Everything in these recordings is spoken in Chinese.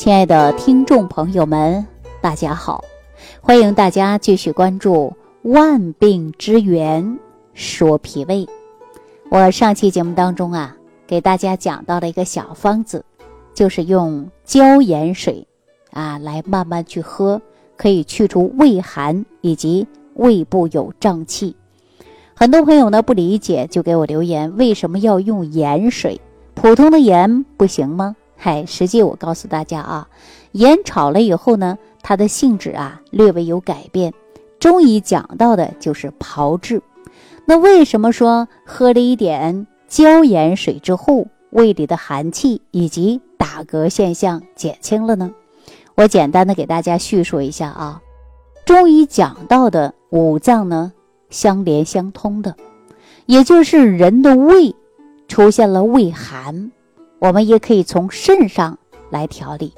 亲爱的听众朋友们，大家好，欢迎大家继续关注《万病之源说脾胃》。我上期节目当中啊，给大家讲到了一个小方子，就是用椒盐水啊来慢慢去喝，可以去除胃寒以及胃部有胀气。很多朋友呢不理解，就给我留言：为什么要用盐水？普通的盐不行吗？嗨，实际我告诉大家啊，盐炒了以后呢，它的性质啊略微有改变。中医讲到的就是炮制。那为什么说喝了一点椒盐水之后，胃里的寒气以及打嗝现象减轻了呢？我简单的给大家叙述一下啊。中医讲到的五脏呢，相连相通的，也就是人的胃出现了胃寒。我们也可以从肾上来调理。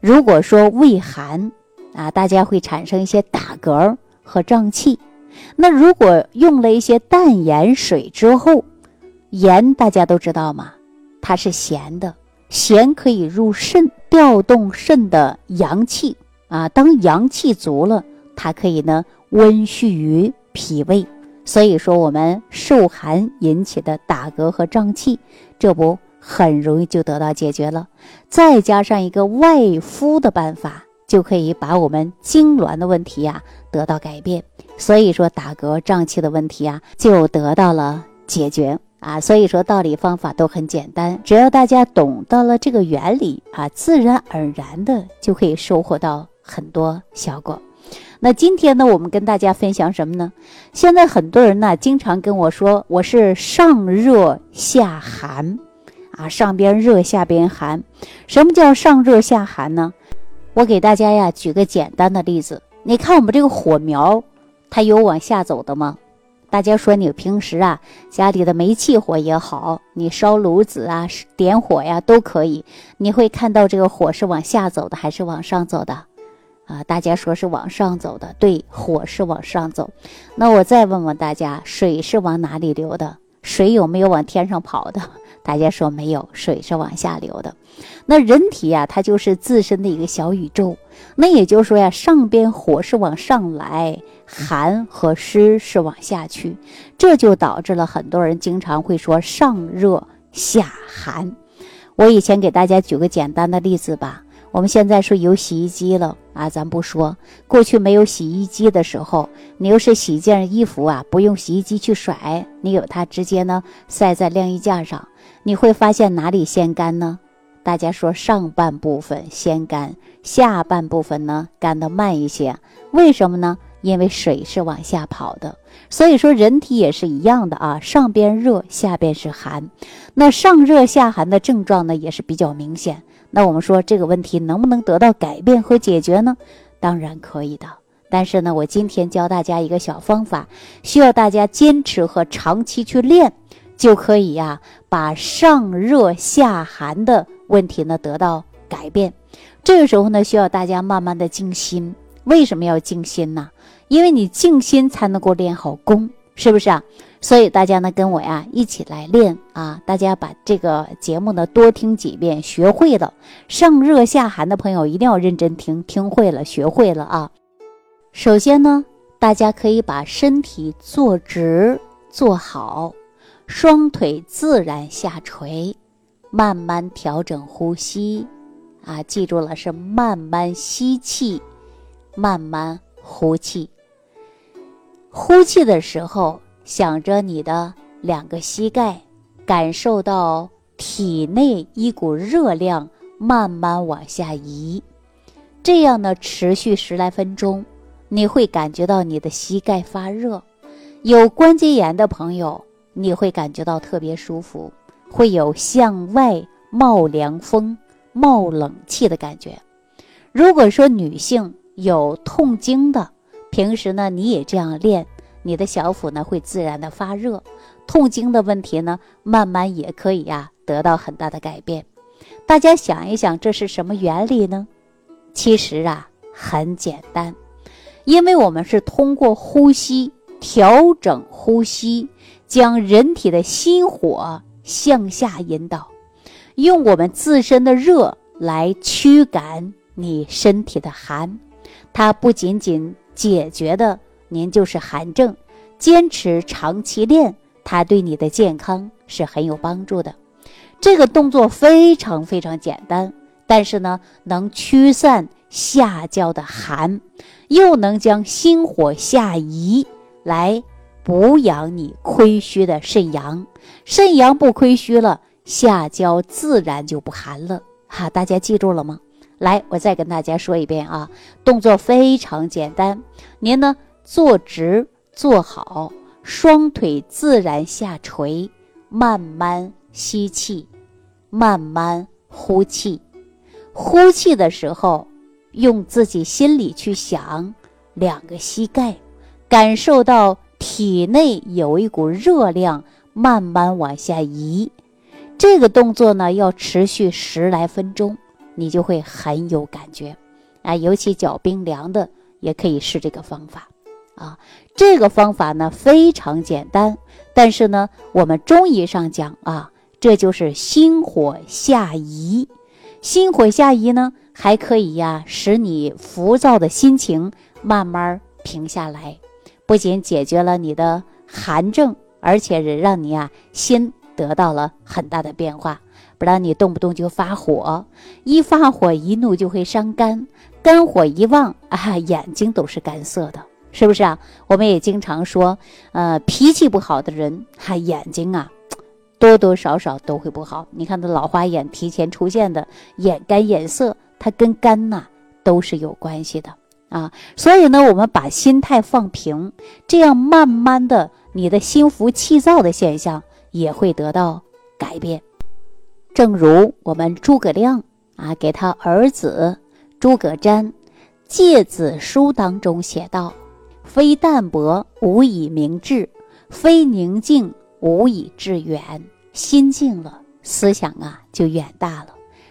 如果说胃寒啊，大家会产生一些打嗝和胀气。那如果用了一些淡盐水之后，盐大家都知道吗？它是咸的，咸可以入肾，调动肾的阳气啊。当阳气足了，它可以呢温煦于脾胃。所以说，我们受寒引起的打嗝和胀气，这不。很容易就得到解决了，再加上一个外敷的办法，就可以把我们痉挛的问题呀得到改变。所以说打嗝胀气的问题啊就得到了解决啊。所以说道理方法都很简单，只要大家懂得了这个原理啊，自然而然的就可以收获到很多效果。那今天呢，我们跟大家分享什么呢？现在很多人呢经常跟我说，我是上热下寒。啊，上边热下边寒，什么叫上热下寒呢？我给大家呀举个简单的例子，你看我们这个火苗，它有往下走的吗？大家说你平时啊家里的煤气火也好，你烧炉子啊点火呀都可以，你会看到这个火是往下走的还是往上走的？啊，大家说是往上走的，对，火是往上走。那我再问问大家，水是往哪里流的？水有没有往天上跑的？大家说没有，水是往下流的。那人体呀，它就是自身的一个小宇宙。那也就是说呀，上边火是往上来，寒和湿是往下去，这就导致了很多人经常会说上热下寒。我以前给大家举个简单的例子吧。我们现在说有洗衣机了啊，咱不说过去没有洗衣机的时候，你要是洗件衣服啊，不用洗衣机去甩，你有它直接呢晒在晾衣架上。你会发现哪里先干呢？大家说上半部分先干，下半部分呢干得慢一些。为什么呢？因为水是往下跑的。所以说人体也是一样的啊，上边热，下边是寒。那上热下寒的症状呢也是比较明显。那我们说这个问题能不能得到改变和解决呢？当然可以的。但是呢，我今天教大家一个小方法，需要大家坚持和长期去练。就可以呀，把上热下寒的问题呢得到改变。这个时候呢，需要大家慢慢的静心。为什么要静心呢？因为你静心才能够练好功，是不是啊？所以大家呢跟我呀一起来练啊！大家把这个节目呢多听几遍，学会了上热下寒的朋友一定要认真听，听会了，学会了啊。首先呢，大家可以把身体坐直，坐好。双腿自然下垂，慢慢调整呼吸，啊，记住了是慢慢吸气，慢慢呼气。呼气的时候，想着你的两个膝盖，感受到体内一股热量慢慢往下移，这样呢，持续十来分钟，你会感觉到你的膝盖发热。有关节炎的朋友。你会感觉到特别舒服，会有向外冒凉风、冒冷气的感觉。如果说女性有痛经的，平时呢你也这样练，你的小腹呢会自然的发热，痛经的问题呢慢慢也可以呀得到很大的改变。大家想一想，这是什么原理呢？其实啊很简单，因为我们是通过呼吸调整呼吸。将人体的心火向下引导，用我们自身的热来驱赶你身体的寒。它不仅仅解决的您就是寒症，坚持长期练，它对你的健康是很有帮助的。这个动作非常非常简单，但是呢，能驱散下焦的寒，又能将心火下移，来补养你亏虚的肾阳。肾阳不亏虚了，下焦自然就不寒了。哈，大家记住了吗？来，我再跟大家说一遍啊，动作非常简单。您呢，坐直坐好，双腿自然下垂，慢慢吸气，慢慢呼气。呼气的时候，用自己心里去想两个膝盖，感受到体内有一股热量慢慢往下移。这个动作呢，要持续十来分钟。你就会很有感觉，啊，尤其脚冰凉的也可以试这个方法，啊，这个方法呢非常简单，但是呢，我们中医上讲啊，这就是心火下移，心火下移呢还可以呀，使你浮躁的心情慢慢平下来，不仅解决了你的寒症，而且也让你啊心得到了很大的变化。不然你动不动就发火，一发火一怒就会伤肝，肝火一旺啊，眼睛都是干涩的，是不是啊？我们也经常说，呃，脾气不好的人，他眼睛啊，多多少少都会不好。你看他老花眼提前出现的，眼干眼涩，它跟肝呐都是有关系的啊。所以呢，我们把心态放平，这样慢慢的，你的心浮气躁的现象也会得到改变。正如我们诸葛亮啊，给他儿子诸葛瞻《诫子书》当中写道：“非淡泊无以明志，非宁静无以致远。心静了，思想啊就远大了。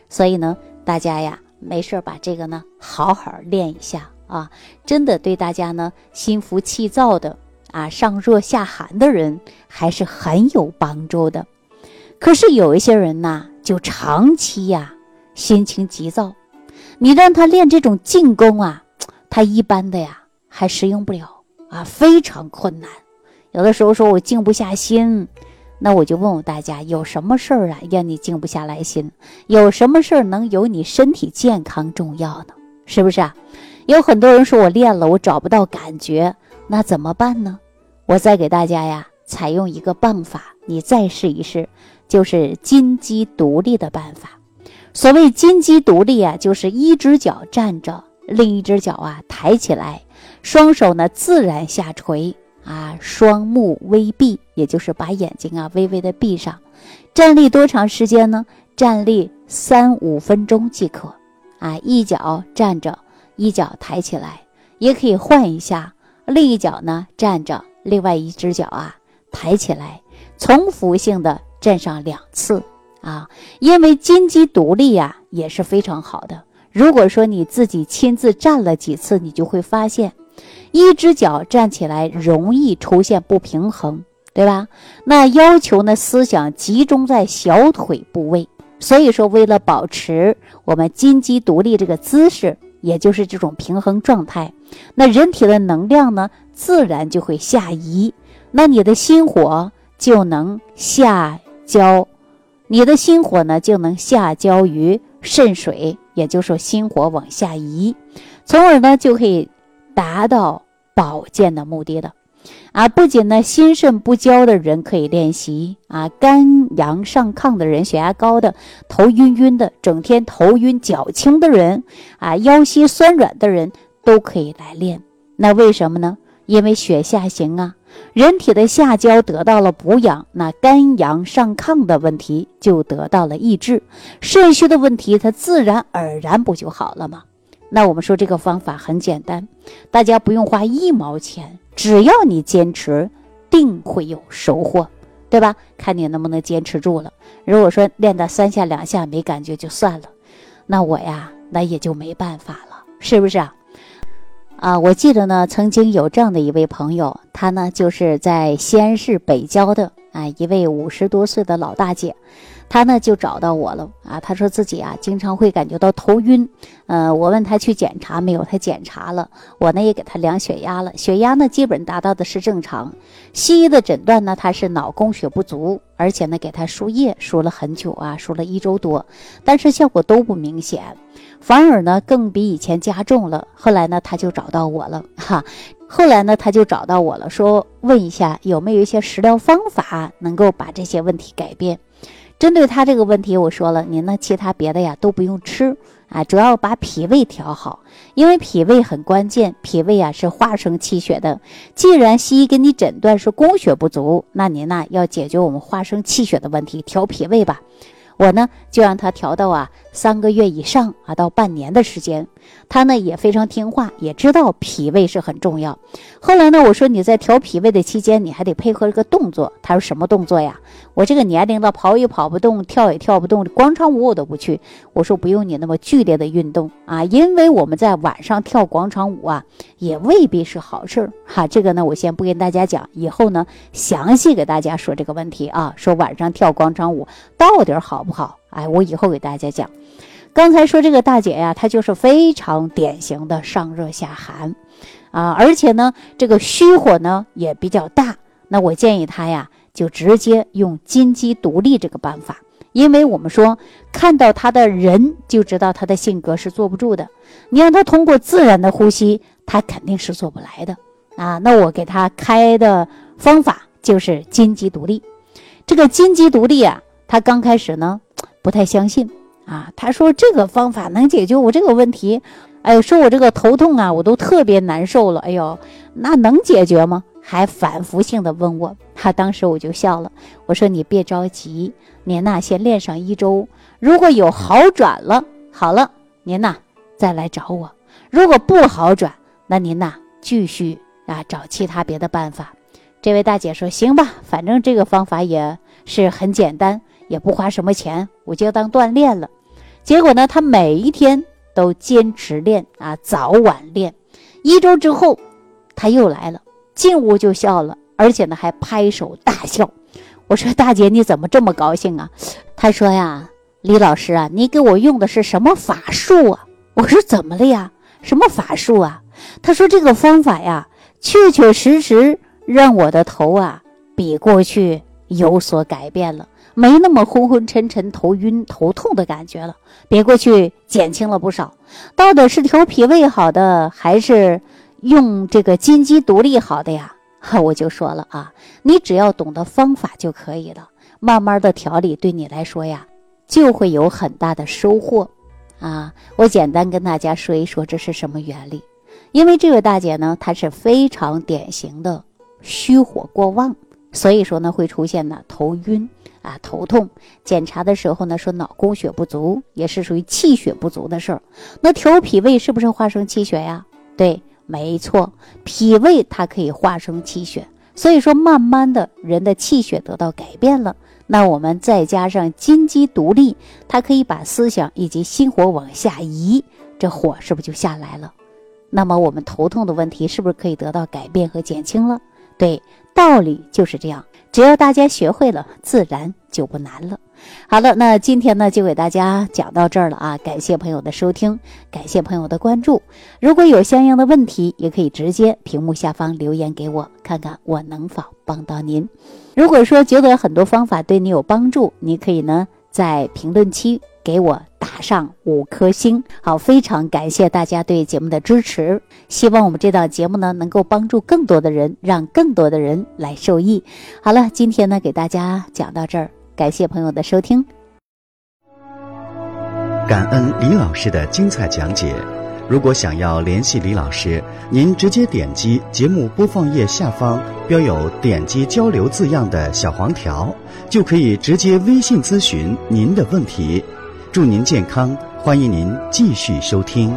所以呢，大家呀，没事把这个呢好好练一下啊，真的对大家呢心浮气躁的啊，上热下寒的人还是很有帮助的。”可是有一些人呐，就长期呀心情急躁，你让他练这种静功啊，他一般的呀还适应不了啊，非常困难。有的时候说我静不下心，那我就问问大家，有什么事儿啊让你静不下来心？有什么事儿能有你身体健康重要呢？是不是啊？有很多人说我练了，我找不到感觉，那怎么办呢？我再给大家呀采用一个办法，你再试一试。就是金鸡独立的办法。所谓金鸡独立啊，就是一只脚站着，另一只脚啊抬起来，双手呢自然下垂啊，双目微闭，也就是把眼睛啊微微的闭上。站立多长时间呢？站立三五分钟即可。啊，一脚站着，一脚抬起来，也可以换一下，另一脚呢站着，另外一只脚啊抬起来，重复性的。站上两次啊，因为金鸡独立呀也是非常好的。如果说你自己亲自站了几次，你就会发现，一只脚站起来容易出现不平衡，对吧？那要求呢思想集中在小腿部位，所以说为了保持我们金鸡独立这个姿势，也就是这种平衡状态，那人体的能量呢自然就会下移，那你的心火就能下。焦，你的心火呢就能下焦于肾水，也就是说心火往下移，从而呢就可以达到保健的目的的。啊，不仅呢心肾不交的人可以练习啊，肝阳上亢的人、血压高的、头晕晕的、整天头晕脚轻的人啊，腰膝酸软的人都可以来练。那为什么呢？因为血下行啊。人体的下焦得到了补养，那肝阳上亢的问题就得到了抑制，肾虚的问题它自然而然不就好了吗？那我们说这个方法很简单，大家不用花一毛钱，只要你坚持，定会有收获，对吧？看你能不能坚持住了。如果说练到三下两下没感觉就算了，那我呀，那也就没办法了，是不是啊？啊，我记得呢，曾经有这样的一位朋友，他呢就是在西安市北郊的啊，一位五十多岁的老大姐。她呢就找到我了啊，她说自己啊经常会感觉到头晕，呃，我问她去检查没有，她检查了，我呢也给她量血压了，血压呢基本达到的是正常，西医的诊断呢她是脑供血不足，而且呢给她输液输了很久啊，输了一周多，但是效果都不明显，反而呢更比以前加重了，后来呢他就找到我了哈，后来呢他就找到我了，说问一下有没有一些食疗方法能够把这些问题改变。针对他这个问题，我说了，您呢，其他别的呀都不用吃啊，主要把脾胃调好，因为脾胃很关键，脾胃啊是化生气血的。既然西医给你诊断是供血不足，那您呢要解决我们化生气血的问题，调脾胃吧。我呢就让他调到啊三个月以上啊到半年的时间，他呢也非常听话，也知道脾胃是很重要。后来呢我说你在调脾胃的期间，你还得配合一个动作。他说什么动作呀？我这个年龄了，跑也跑不动，跳也跳不动，广场舞我都不去。我说不用你那么剧烈的运动啊，因为我们在晚上跳广场舞啊，也未必是好事儿哈。这个呢我先不跟大家讲，以后呢详细给大家说这个问题啊，说晚上跳广场舞到底好。不好，哎，我以后给大家讲。刚才说这个大姐呀，她就是非常典型的上热下寒，啊，而且呢，这个虚火呢也比较大。那我建议她呀，就直接用金鸡独立这个办法，因为我们说看到她的人就知道她的性格是坐不住的。你让她通过自然的呼吸，她肯定是做不来的啊。那我给她开的方法就是金鸡独立。这个金鸡独立啊。她刚开始呢，不太相信啊。他说这个方法能解决我这个问题，哎呦，说我这个头痛啊，我都特别难受了。哎呦，那能解决吗？还反复性的问我。他当时我就笑了，我说你别着急，您呐先练上一周，如果有好转了，好了，您呐再来找我；如果不好转，那您呐继续啊找其他别的办法。这位大姐说行吧，反正这个方法也是很简单。也不花什么钱，我就当锻炼了。结果呢，他每一天都坚持练啊，早晚练。一周之后，他又来了，进屋就笑了，而且呢还拍手大笑。我说：“大姐，你怎么这么高兴啊？”他说：“呀，李老师啊，你给我用的是什么法术啊？”我说：“怎么了呀？什么法术啊？”他说：“这个方法呀，确确实实让我的头啊比过去有所改变了。”没那么昏昏沉沉、头晕头痛的感觉了，别过去减轻了不少。到底是调脾胃好的，还是用这个金鸡独立好的呀？哈，我就说了啊，你只要懂得方法就可以了。慢慢的调理对你来说呀，就会有很大的收获。啊，我简单跟大家说一说这是什么原理。因为这位大姐呢，她是非常典型的虚火过旺，所以说呢会出现呢头晕。啊，头痛，检查的时候呢，说脑供血不足，也是属于气血不足的事儿。那调脾胃是不是化生气血呀？对，没错，脾胃它可以化生气血。所以说，慢慢的人的气血得到改变了，那我们再加上金鸡独立，它可以把思想以及心火往下移，这火是不是就下来了？那么我们头痛的问题是不是可以得到改变和减轻了？对，道理就是这样。只要大家学会了，自然就不难了。好了，那今天呢就给大家讲到这儿了啊！感谢朋友的收听，感谢朋友的关注。如果有相应的问题，也可以直接屏幕下方留言给我，看看我能否帮到您。如果说觉得很多方法对你有帮助，你可以呢在评论区给我。打上五颗星，好，非常感谢大家对节目的支持。希望我们这档节目呢，能够帮助更多的人，让更多的人来受益。好了，今天呢，给大家讲到这儿，感谢朋友的收听。感恩李老师的精彩讲解。如果想要联系李老师，您直接点击节目播放页下方标有“点击交流”字样的小黄条，就可以直接微信咨询您的问题。祝您健康，欢迎您继续收听。